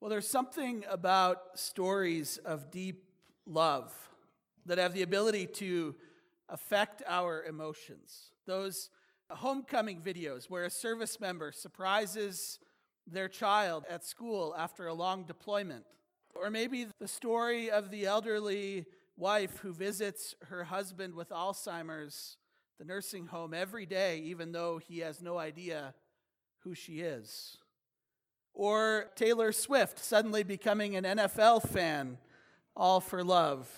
Well, there's something about stories of deep love that have the ability to affect our emotions. Those homecoming videos where a service member surprises their child at school after a long deployment. Or maybe the story of the elderly wife who visits her husband with Alzheimer's, the nursing home, every day, even though he has no idea who she is. Or Taylor Swift suddenly becoming an NFL fan, all for love.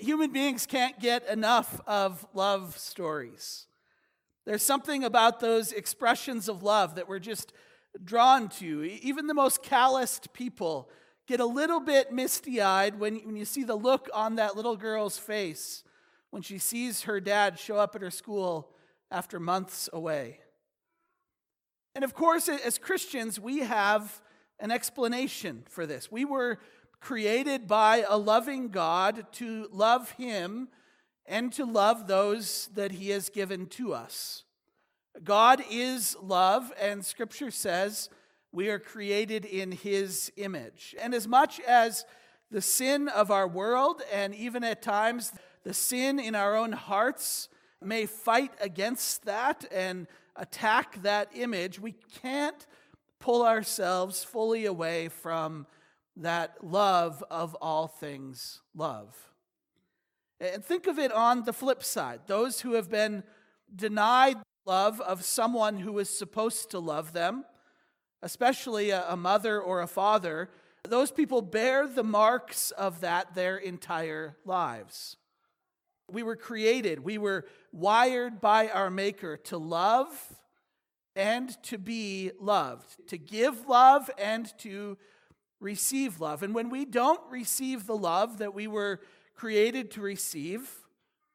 Human beings can't get enough of love stories. There's something about those expressions of love that we're just drawn to. Even the most calloused people get a little bit misty eyed when, when you see the look on that little girl's face when she sees her dad show up at her school after months away. And of course, as Christians, we have an explanation for this. We were created by a loving God to love Him and to love those that He has given to us. God is love, and Scripture says we are created in His image. And as much as the sin of our world, and even at times the sin in our own hearts, may fight against that and attack that image, we can't pull ourselves fully away from that love of all things love. And think of it on the flip side those who have been denied love of someone who is supposed to love them, especially a, mother or a father, those people bear the marks of that their entire lives. We were created, we were wired by our Maker to love and to be loved, to give love and to receive love. And when we don't receive the love that we were created to receive,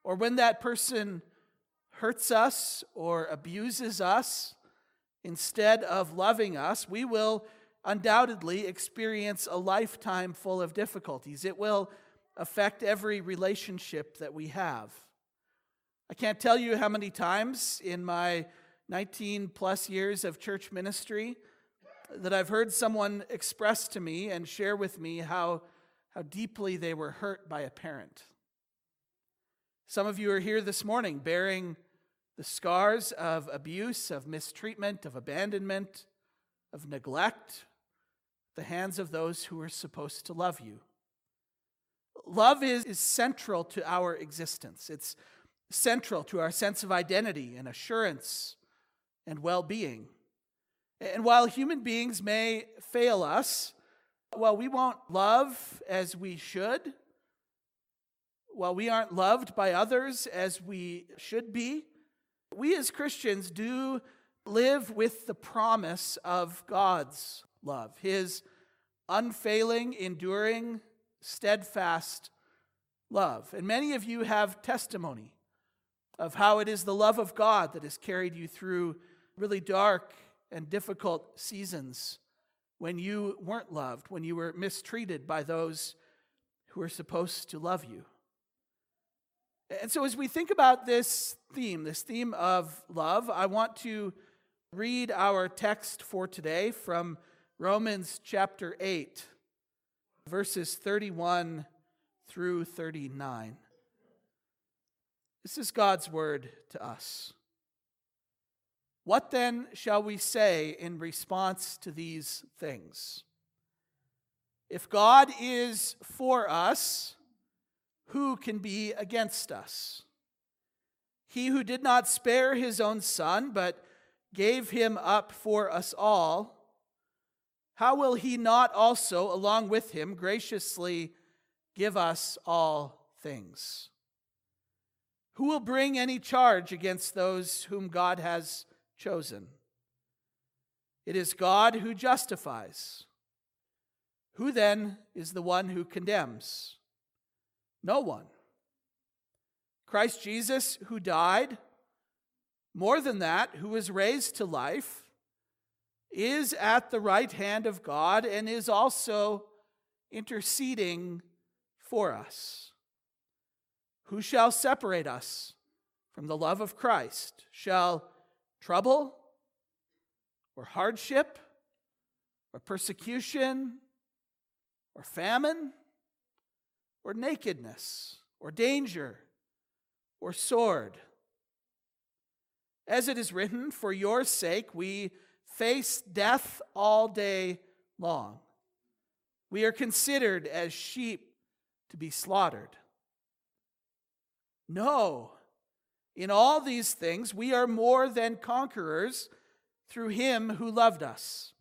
or when that person hurts us or abuses us instead of loving us, we will undoubtedly experience a lifetime full of difficulties. It will affect every relationship that we have. I can't tell you how many times in my 19 plus years of church ministry that I've heard someone express to me and share with me how, how deeply they were hurt by a parent. Some of you are here this morning bearing the scars of abuse, of mistreatment, of abandonment, of neglect, the hands of those who are supposed to love you. Love is, is central to our existence. It's central to our sense of identity and assurance and well being. And while human beings may fail us, while we won't love as we should, while we aren't loved by others as we should be, we as Christians do live with the promise of God's love, His unfailing, enduring, steadfast love. And many of you have testimony of how it is the love of God that has carried you through really dark and difficult seasons when you weren't loved, when you were mistreated by those who are supposed to love you. And so, as we think about this theme, this theme of love, I want to read our text for today from Romans chapter 8, verses 31 through 39. This is God's word to us. What then shall we say in response to these things? If God is for us, who can be against us? He who did not spare his own son, but gave him up for us all, how will he not also, along with him, graciously give us all things? Who will bring any charge against those whom God has chosen. It is God who justifies. Who then is the one who condemns? No one. Christ Jesus, who died, more than that, who was raised to life, is at the right hand of God and is also interceding for us. Who shall separate us from the love of Christ? Shall trouble or hardship or persecution, or famine, or nakedness, or danger, or sword. As it is written, For your sake we face death all day long. We are considered as sheep to be slaughtered. No, in all these things we are more than conquerors through him who loved us.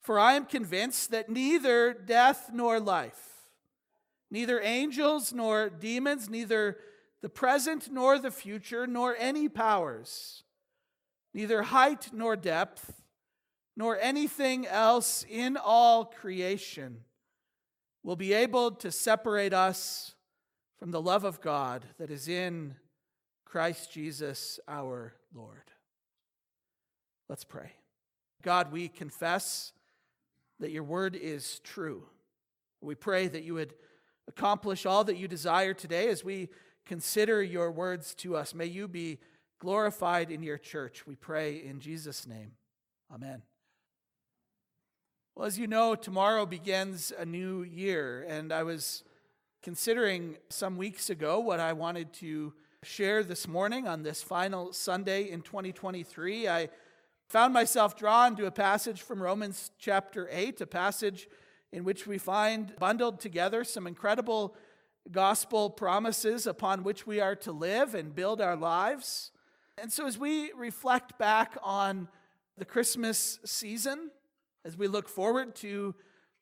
For I am convinced that neither death nor life, neither angels nor demons, neither the present nor the future, nor any powers, neither height nor depth, nor anything else in all creation will be able to separate us from the love of God that is in Christ Jesus our Lord. Let's pray. God, we confess that your word is true. We pray that you would accomplish all that you desire today as we consider your words to us. May you be glorified in your church. We pray in Jesus' name. Amen. Well, as you know, tomorrow begins a new year, and I was considering some weeks ago what I wanted to share this morning on this final Sunday in 2023. I found myself drawn to a passage from Romans chapter 8, a passage in which we find bundled together some incredible gospel promises upon which we are to live and build our lives. And so, as we reflect back on the Christmas season, as we look forward to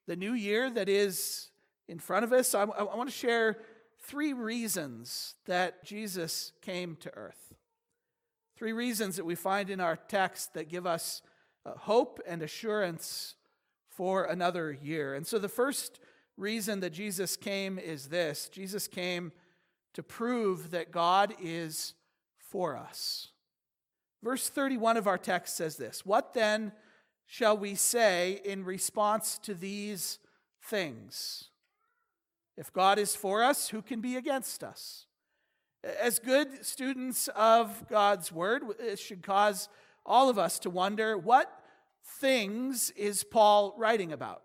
the new year that is in front of us, I, I want to share three reasons that Jesus came to earth. Three reasons that we find in our text that give us uh, hope and assurance for another year. And so the first reason that Jesus came is this Jesus came to prove that God is for us. Verse 31 of our text says this What then shall we say in response to these things? If God is for us, who can be against us? As good students of God's word, it should cause all of us to wonder what things is Paul writing about?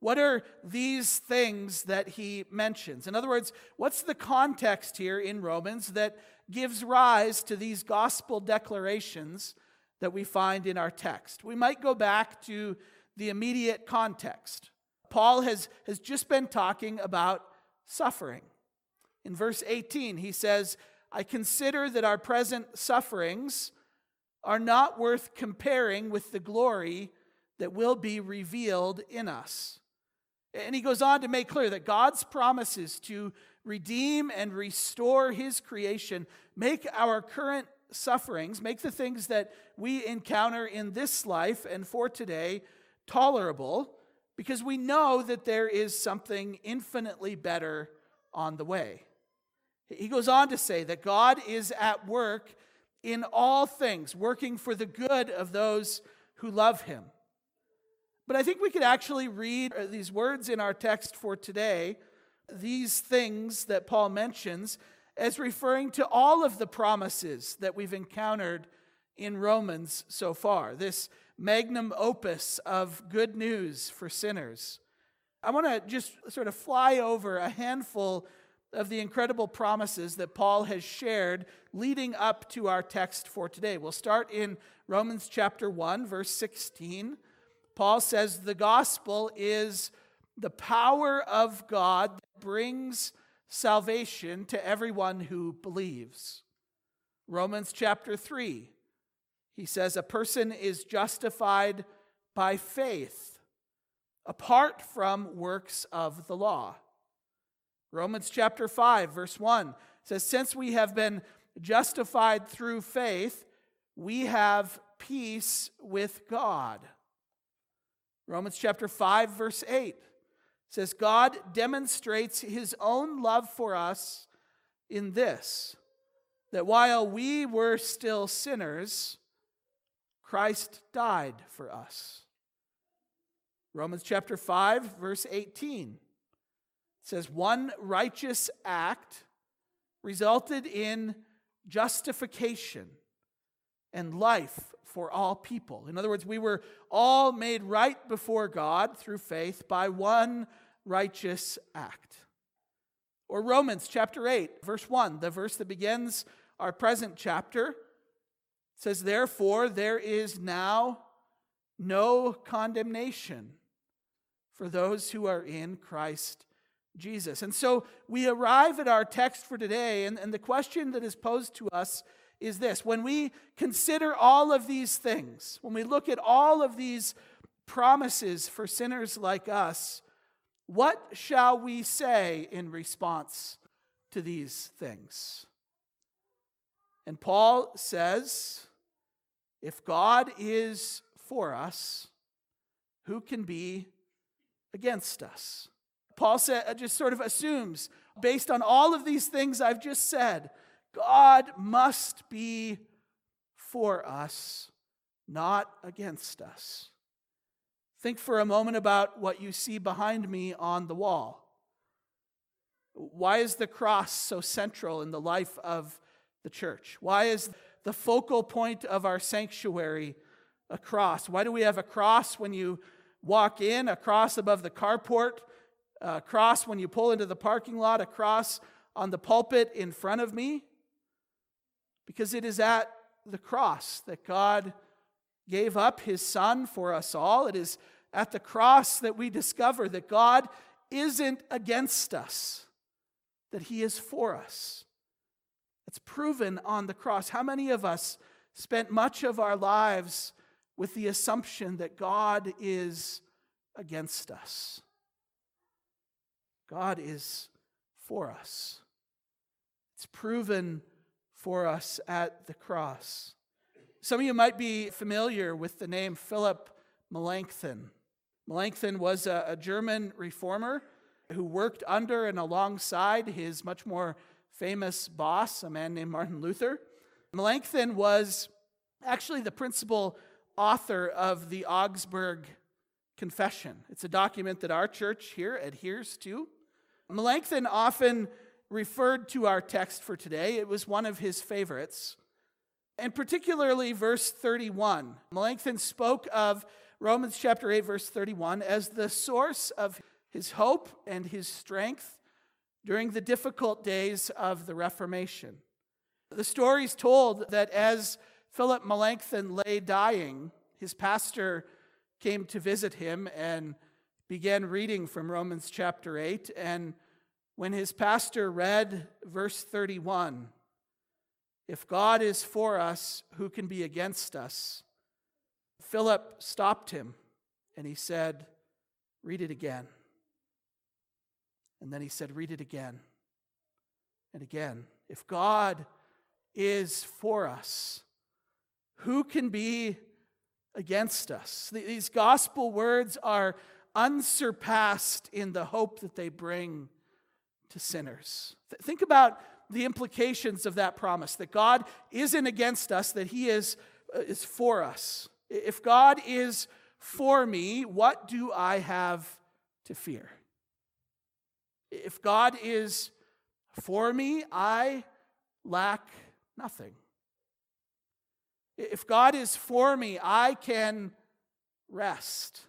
What are these things that he mentions? In other words, what's the context here in Romans that gives rise to these gospel declarations that we find in our text? We might go back to the immediate context. Paul has, has just been talking about suffering. In verse 18, he says, I consider that our present sufferings are not worth comparing with the glory that will be revealed in us. And he goes on to make clear that God's promises to redeem and restore his creation make our current sufferings, make the things that we encounter in this life and for today tolerable because we know that there is something infinitely better on the way. He goes on to say that God is at work in all things, working for the good of those who love him. But I think we could actually read these words in our text for today, these things that Paul mentions, as referring to all of the promises that we've encountered in Romans so far. This magnum opus of good news for sinners. I want to just sort of fly over a handful of the incredible promises that Paul has shared leading up to our text for today. We'll start in Romans chapter 1, verse 16. Paul says, The gospel is the power of God brings salvation to everyone who believes. Romans chapter 3, he says, A person is justified by faith apart from works of the law. Romans chapter 5, verse 1 says, Since we have been justified through faith, we have peace with God. Romans chapter 5, verse 8 says, God demonstrates his own love for us in this, that while we were still sinners, Christ died for us. Romans chapter 5, verse 18 says, One righteous act resulted in justification, and life for all people. In other words, we were all made right before God through faith by one righteous act. Or Romans chapter 8, verse 1, the verse that begins our present chapter, says, Therefore, there is now no condemnation for those who are in Christ Jesus. And so we arrive at our text for today, and, and the question that is posed to us is this when we consider all of these things, when we look at all of these promises for sinners like us, what shall we say in response to these things? And Paul says, if God is for us, who can be against us? Paul said, just sort of assumes, based on all of these things I've just said, God must be for us, not against us. Think for a moment about what you see behind me on the wall. Why is the cross so central in the life of the church? Why is the focal point of our sanctuary a cross? Why do we have a cross when you walk in, a cross above the carport, a cross when you pull into the parking lot, a cross on the pulpit in front of me? Because it is at the cross that God gave up his son for us all. It is at the cross that we discover that God isn't against us, that he is for us. It's proven on the cross. How many of us spent much of our lives with the assumption that God is against us? God is for us. It's proven for us at the cross. Some of you might be familiar with the name Philip Melanchthon. Melanchthon was a, a German reformer who worked under and alongside his much more famous boss, a man named Martin Luther. Melanchthon was actually the principal author of the Augsburg Confession. It's a document that our church here adheres to. Melanchthon often referred to our text for today. It was one of his favorites. And particularly verse 31. Melanchthon spoke of Romans chapter 8, verse 31, as the source of his hope and his strength during the difficult days of the Reformation. The story is told that as Philip Melanchthon lay dying, his pastor came to visit him and began reading from Romans chapter 8. And when his pastor read verse 31 If God is for us, who can be against us? Philip stopped him and he said, Read it again. And then he said, Read it again and again. If God is for us, who can be against us? These gospel words are unsurpassed in the hope that they bring to sinners. Th- think about the implications of that promise that God isn't against us, that He is, uh, is for us. If God is for me, what do I have to fear? If God is for me, I lack nothing. If God is for me, I can rest.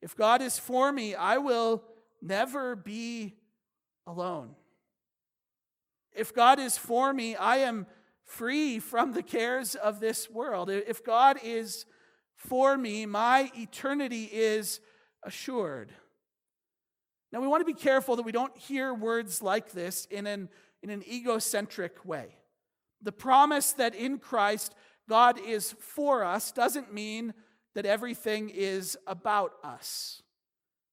If God is for me, I will never be alone. If God is for me, I am free from the cares of this world. If God is for me, my eternity is assured. Now, we want to be careful that we don't hear words like this in an, in an egocentric way. The promise that in Christ God is for us doesn't mean that everything is about us.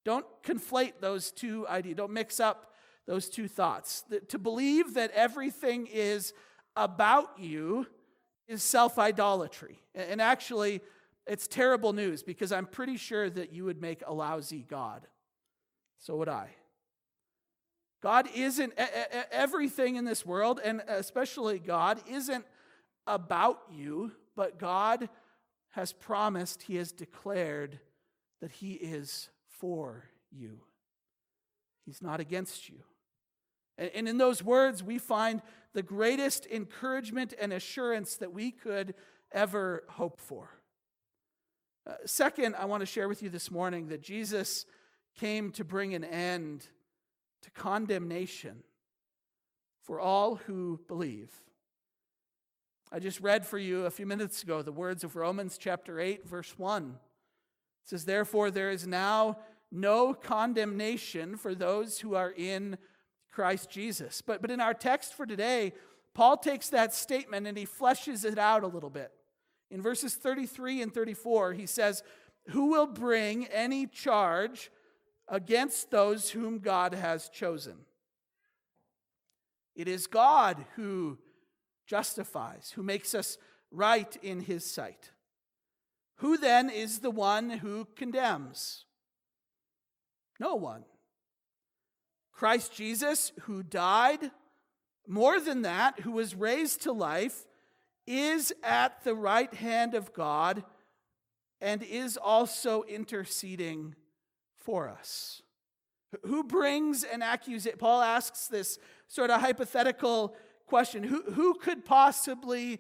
Don't conflate those two ideas. Don't mix up those two thoughts. To believe that everything is about you is self idolatry. And actually, it's terrible news because I'm pretty sure that you would make a lousy God. So would I. God isn't, everything in this world, and especially God, isn't about you, but God has promised, He has declared that He is for you. He's not against you. And in those words, we find the greatest encouragement and assurance that we could ever hope for. Uh, second, I want to share with you this morning that Jesus came to bring an end to condemnation for all who believe. I just read for you a few minutes ago the words of Romans chapter 8, verse 1. It says, Therefore, there is now no condemnation for those who are in Christ Jesus. But, but in our text for today, Paul takes that statement and he fleshes it out a little bit. In verses 33 and 34, he says, Who will bring any charge against those whom God has chosen? It is God who justifies, who makes us right in his sight. Who then is the one who condemns? No one. Christ Jesus, who died, more than that, who was raised to life, is at the right hand of God and is also interceding for us. Who brings an accusation? Paul asks this sort of hypothetical question who, who could possibly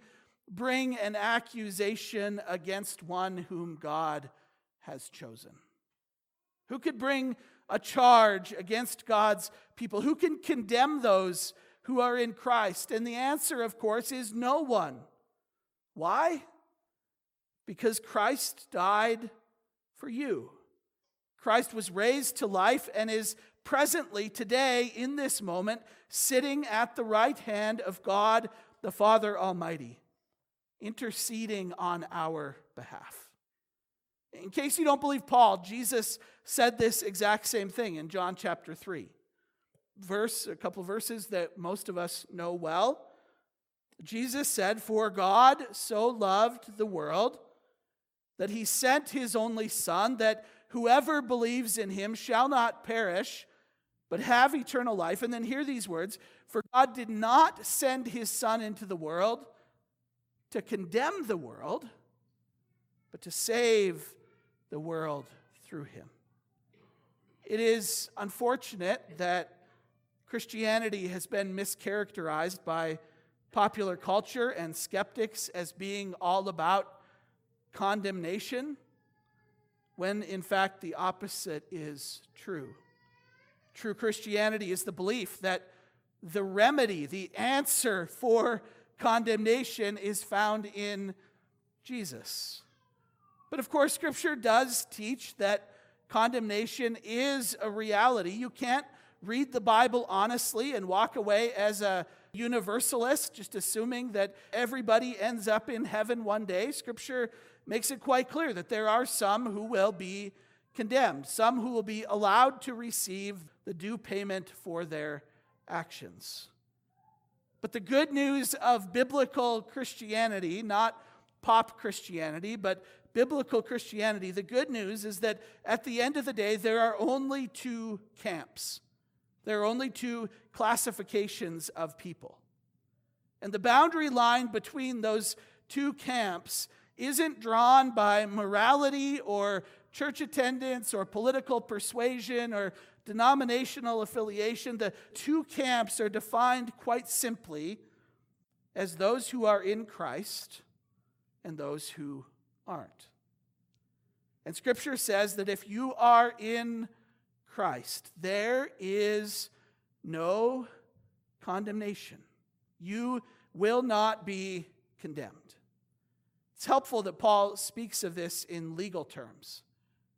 bring an accusation against one whom God has chosen? Who could bring a charge against God's people? Who can condemn those who are in Christ? And the answer, of course, is no one. Why? Because Christ died for you. Christ was raised to life and is presently, today, in this moment, sitting at the right hand of God the Father Almighty, interceding on our behalf. In case you don't believe Paul, Jesus said this exact same thing in John chapter 3. Verse, a couple verses that most of us know well. Jesus said, For God so loved the world that he sent his only Son, that whoever believes in him shall not perish, but have eternal life. And then hear these words For God did not send his Son into the world to condemn the world, but to save the world through him. It is unfortunate that Christianity has been mischaracterized by popular culture and skeptics as being all about condemnation, when in fact the opposite is true. True Christianity is the belief that the remedy, the answer for condemnation is found in Jesus. But of course, Scripture does teach that condemnation is a reality. You can't read the Bible honestly and walk away as a universalist, just assuming that everybody ends up in heaven one day. Scripture makes it quite clear that there are some who will be condemned, some who will be allowed to receive the due payment for their actions. But the good news of biblical Christianity, not pop Christianity, but biblical Christianity, the good news is that at the end of the day, there are only two camps. There are only two classifications of people. And the boundary line between those two camps isn't drawn by morality or church attendance or political persuasion or denominational affiliation. The two camps are defined quite simply as those who are in Christ and those who aren't. And Scripture says that if you are in Christ, there is no condemnation. You will not be condemned. It's helpful that Paul speaks of this in legal terms.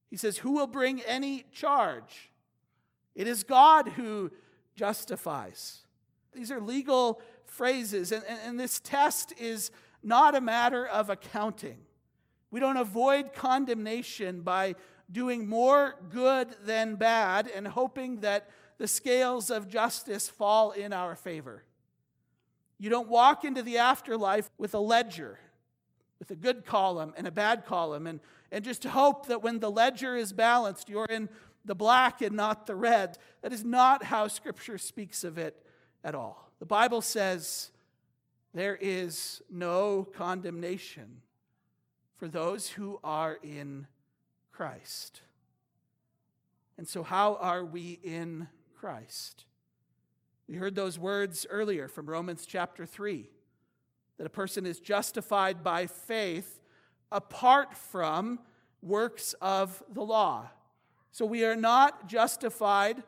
He says, Who will bring any charge? It is God who justifies. These are legal phrases, and, and, and this test is not a matter of accounting. We don't avoid condemnation by doing more good than bad and hoping that the scales of justice fall in our favor. You don't walk into the afterlife with a ledger, with a good column and a bad column, and, and just hope that when the ledger is balanced, you're in the black and not the red. That is not how Scripture speaks of it at all. The Bible says there is no condemnation for those who are in Christ. And so, how are we in Christ? We heard those words earlier from Romans chapter 3 that a person is justified by faith apart from works of the law. So we are not justified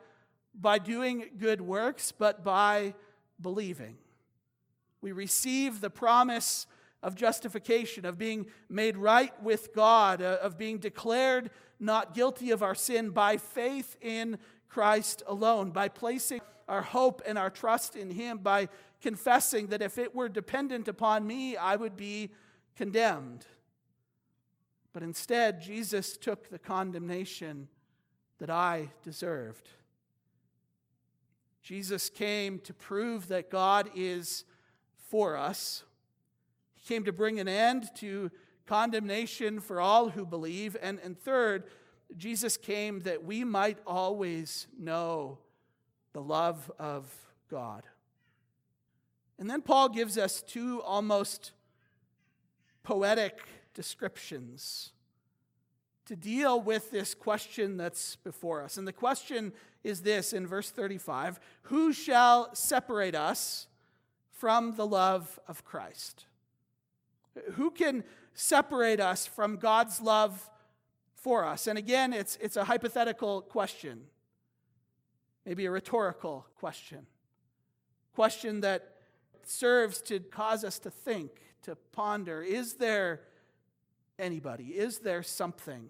by doing good works, but by believing. We receive the promise of justification, of being made right with God, uh, of being declared not guilty of our sin by faith in Christ alone, by placing our hope and our trust in Him, by confessing that if it were dependent upon me, I would be condemned. But instead, Jesus took the condemnation that I deserved. Jesus came to prove that God is for us. He came to bring an end to condemnation for all who believe. And, and third, Jesus came that we might always know the love of God. And then Paul gives us two almost poetic descriptions to deal with this question that's before us. And the question is this in verse 35 Who shall separate us from the love of Christ? Who can separate us from God's love for us? And again, it's, it's a hypothetical question, maybe a rhetorical question, question that serves to cause us to think, to ponder. Is there anybody? Is there something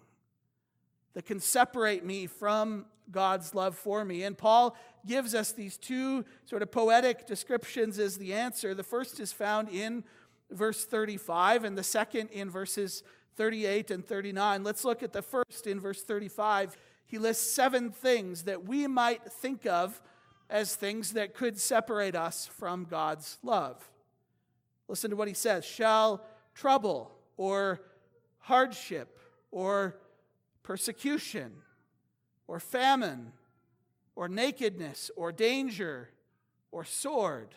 that can separate me from God's love for me? And Paul gives us these two sort of poetic descriptions as the answer. The first is found in verse 35, and the second in verses 38 and 39. Let's look at the first in verse 35. He lists seven things that we might think of as things that could separate us from God's love. Listen to what he says Shall trouble or hardship or persecution or famine or nakedness or danger or sword.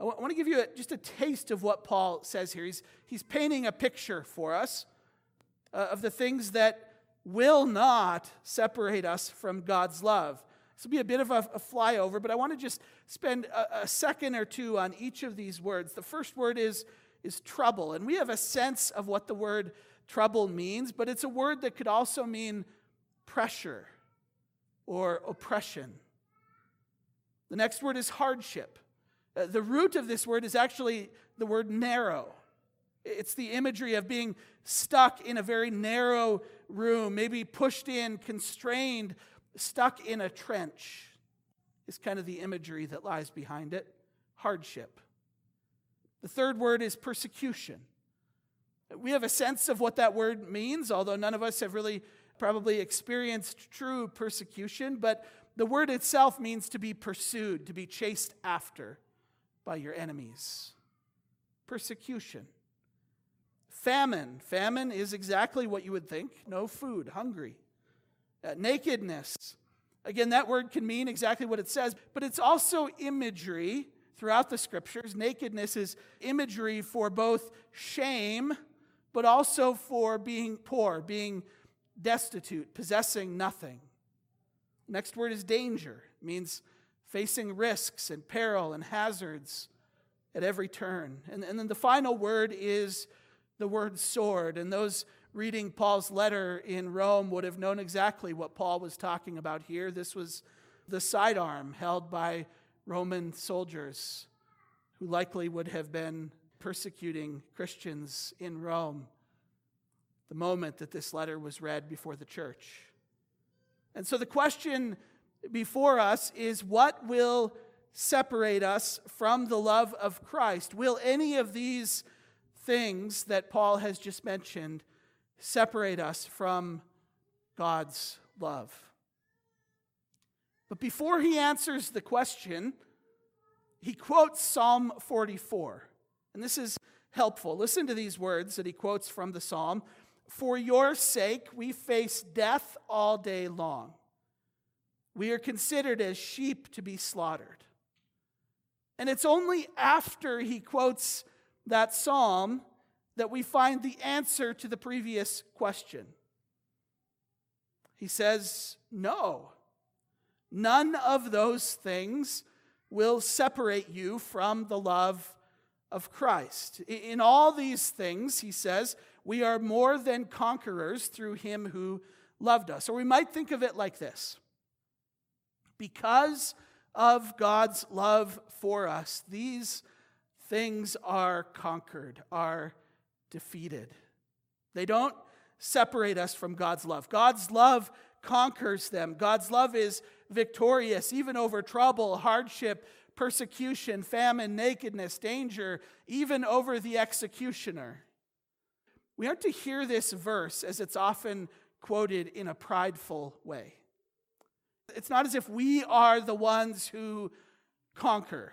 I want to give you just a taste of what Paul says here. He's, he's painting a picture for us uh, of the things that will not separate us from God's love. This will be a bit of a, a flyover, but I want to just spend a, a second or two on each of these words. The first word is is trouble. And we have a sense of what the word trouble means, but it's a word that could also mean pressure or oppression. The next word is hardship. Uh, the root of this word is actually the word narrow. It's the imagery of being stuck in a very narrow room, maybe pushed in, constrained, stuck in a trench, is kind of the imagery that lies behind it. Hardship. The third word is persecution. We have a sense of what that word means, although none of us have really probably experienced true persecution, but the word itself means to be pursued, to be chased after by your enemies. Persecution. Famine. Famine is exactly what you would think no food, hungry. Uh, nakedness. Again, that word can mean exactly what it says, but it's also imagery throughout the scriptures. Nakedness is imagery for both shame, but also for being poor, being destitute, possessing nothing. Next word is danger. It means facing risks and peril and hazards at every turn. And, and then the final word is the word sword. And those reading Paul's letter in Rome would have known exactly what Paul was talking about here. This was the sidearm held by Roman soldiers who likely would have been persecuting Christians in Rome the moment that this letter was read before the church. And so the question before us is what will separate us from the love of Christ? Will any of these things that Paul has just mentioned separate us from God's love? But before he answers the question, he quotes Psalm 44. And this is helpful. Listen to these words that he quotes from the psalm For your sake, we face death all day long. We are considered as sheep to be slaughtered. And it's only after he quotes that psalm that we find the answer to the previous question. He says, No. None of those things will separate you from the love of Christ. In all these things, he says, we are more than conquerors through him who loved us. Or we might think of it like this Because of God's love for us, these things are conquered, are defeated. They don't separate us from God's love. God's love conquers them. God's love is victorious, even over trouble, hardship, persecution, famine, nakedness, danger, even over the executioner. We aren't to hear this verse as it's often quoted in a prideful way. It's not as if we are the ones who conquer,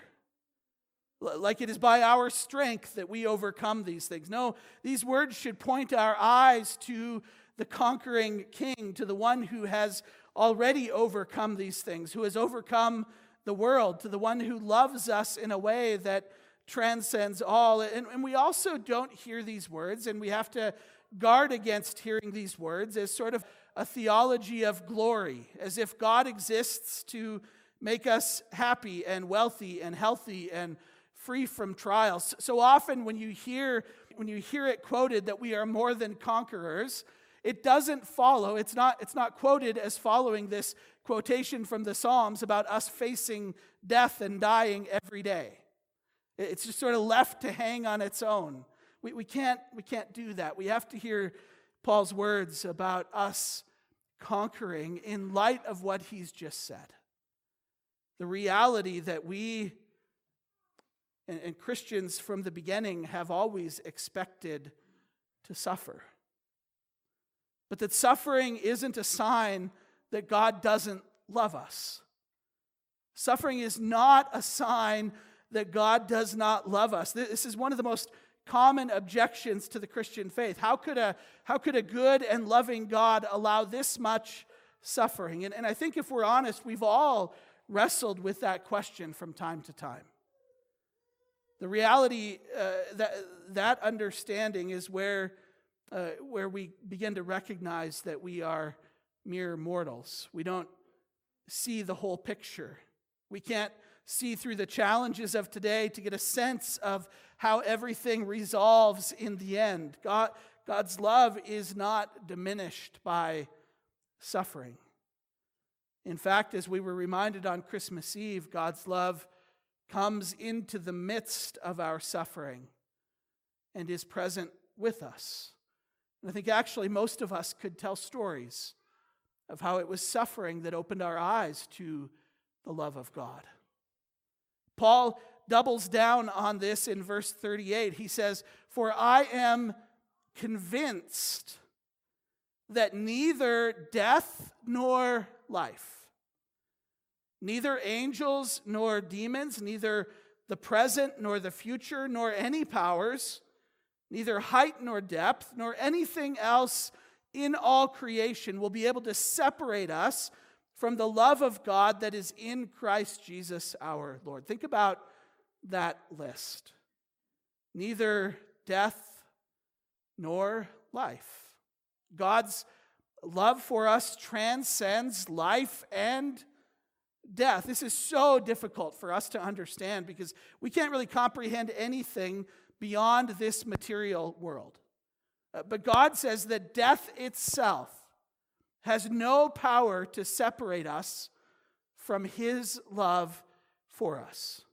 like it is by our strength that we overcome these things. No, these words should point our eyes to the conquering king, to the one who has already overcome these things, who has overcome the world, to the one who loves us in a way that transcends all. And, and, we also don't hear these words, and we have to guard against hearing these words as sort of a theology of glory, as if God exists to make us happy and wealthy and healthy and free from trials. So often when you hear when you hear it quoted that we are more than conquerors, it doesn't follow, it's not, it's not quoted as following this quotation from the Psalms about us facing death and dying every day. It's just sort of left to hang on its own. We, we, can't, we can't do that. We have to hear Paul's words about us conquering in light of what he's just said. The reality that we and, and Christians from the beginning have always expected to suffer. But that suffering isn't a sign that God doesn't love us. Suffering is not a sign that God does not love us. This is one of the most common objections to the Christian faith. How could a, how could a good and loving God allow this much suffering? And, and I think if we're honest, we've all wrestled with that question from time to time. The reality, uh, that, that understanding is where uh, where we begin to recognize that we are mere mortals. We don't see the whole picture. We can't see through the challenges of today to get a sense of how everything resolves in the end. God, God's love is not diminished by suffering. In fact, as we were reminded on Christmas Eve, God's love comes into the midst of our suffering and is present with us. And I think actually most of us could tell stories of how it was suffering that opened our eyes to the love of God. Paul doubles down on this in verse 38. He says, For I am convinced that neither death nor life, neither angels nor demons, neither the present nor the future, nor any powers, neither height nor depth, nor anything else in all creation will be able to separate us from the love of God that is in Christ Jesus our Lord. Think about that list. Neither death nor life. God's love for us transcends life and death. This is so difficult for us to understand because we can't really comprehend anything beyond this material world. Uh, but God says that death itself has no power to separate us from His love for us.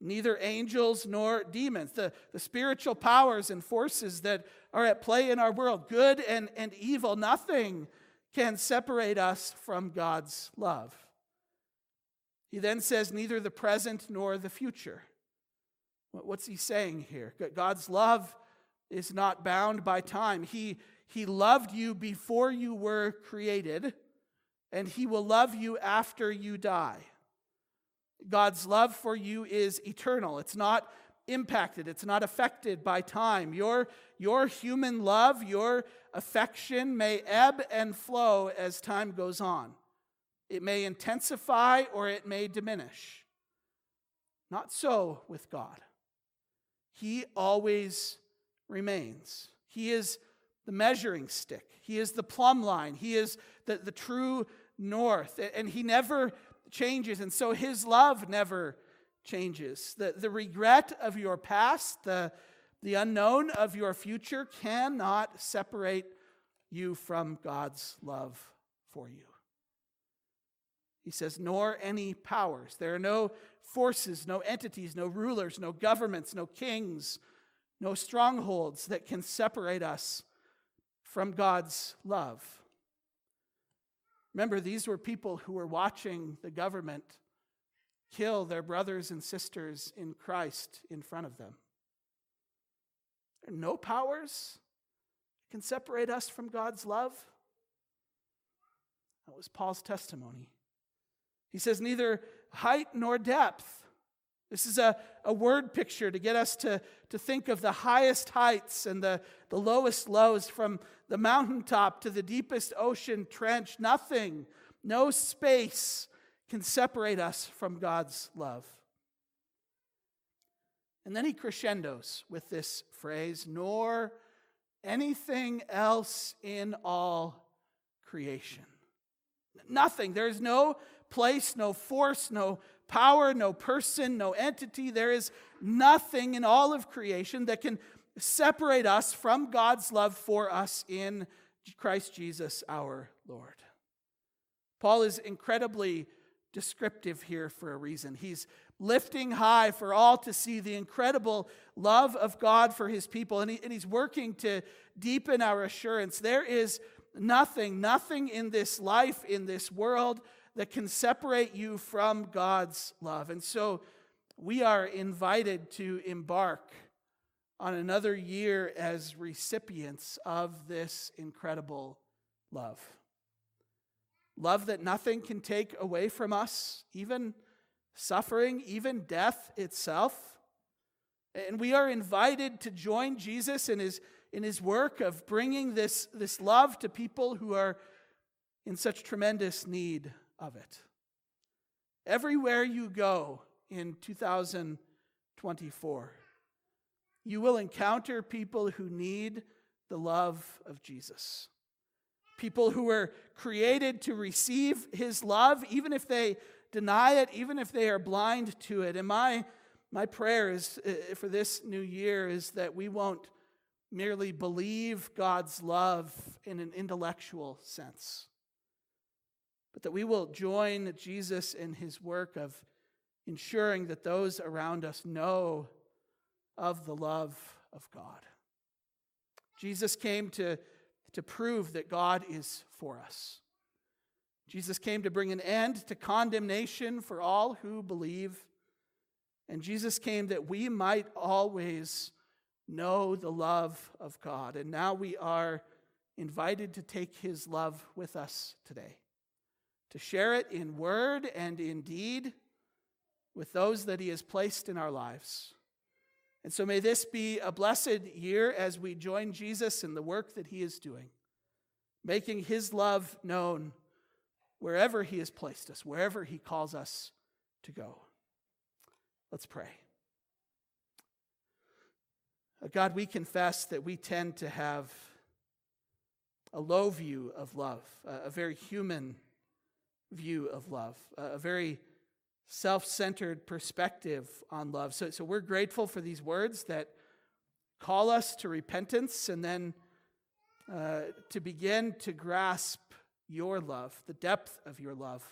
Neither angels nor demons, the, the spiritual powers and forces that are at play in our world, good and, and evil, nothing can separate us from God's love. He then says, neither the present nor the future. What's he saying here? God's love is not bound by time. He, he loved you before you were created, and He will love you after you die. God's love for you is eternal. It's not impacted, it's not affected by time. Your, your human love, your affection may ebb and flow as time goes on. It may intensify or it may diminish. Not so with God. He always remains. He is the measuring stick, He is the plumb line, He is the, the true north, and he never changes, and so his love never changes. The, the regret of your past, the, the unknown of your future cannot separate you from God's love for you. He says, nor any powers. There are no forces, no entities, no rulers, no governments, no kings, no strongholds that can separate us from God's love. Remember, these were people who were watching the government kill their brothers and sisters in Christ in front of them. There are no powers can separate us from God's love. That was Paul's testimony. He says, neither height nor depth. This is a, a word picture to get us to, to think of the highest heights and the, the lowest lows from the mountaintop to the deepest ocean trench. Nothing, no space can separate us from God's love. And then he crescendos with this phrase, nor anything else in all creation. Nothing. There is no place, no force, no power, no person, no entity. There is nothing in all of creation that can separate us from God's love for us in Christ Jesus our Lord. Paul is incredibly descriptive here for a reason. He's lifting high for all to see the incredible love of God for his people, and, he, and he's working to deepen our assurance. There is nothing, nothing in this life, in this world, that can separate you from God's love. And so we are invited to embark on another year as recipients of this incredible love. Love that nothing can take away from us, even suffering, even death itself. And we are invited to join Jesus in his, in his work of bringing this, this love to people who are in such tremendous need of it. Everywhere you go in 2024, you will encounter people who need the love of Jesus. People who were created to receive his love, even if they deny it, even if they are blind to it. And my, my prayer is uh, for this new year is that we won't merely believe God's love in an intellectual sense, but that we will join Jesus in his work of ensuring that those around us know of the love of God. Jesus came to, to prove that God is for us. Jesus came to bring an end to condemnation for all who believe. And Jesus came that we might always know the love of God. And now we are invited to take his love with us today to share it in word and in deed with those that He has placed in our lives. And so may this be a blessed year as we join Jesus in the work that He is doing, making His love known wherever He has placed us, wherever He calls us to go. Let's pray. Uh, God, we confess that we tend to have a low view of love, a very human view of love, a very self centered perspective on love. So, so we're grateful for these words that call us to repentance and then uh, to begin to grasp your love, the depth of your love,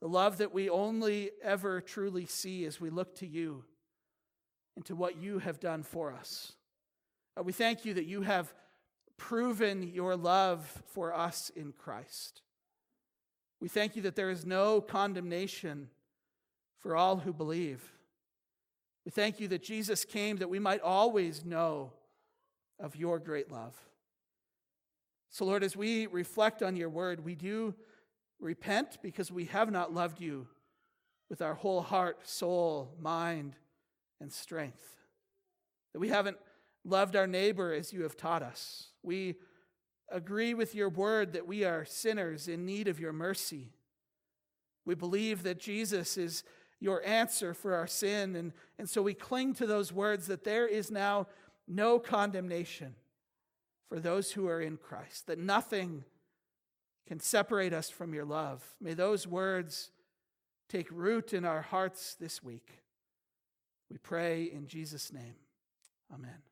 the love that we only ever truly see as we look to you and to what you have done for us. Uh, we thank you that you have proven your love for us in Christ. We thank you that there is no condemnation for all who believe. We thank you that Jesus came that we might always know of your great love. So, Lord, as we reflect on your word, we do repent because we have not loved you with our whole heart, soul, mind, and strength. That we haven't loved our neighbor as you have taught us. We agree with your word that we are sinners in need of your mercy. We believe that Jesus is your answer for our sin, and, and so we cling to those words that there is now no condemnation for those who are in Christ, that nothing can separate us from your love. May those words take root in our hearts this week. We pray in Jesus' name. Amen.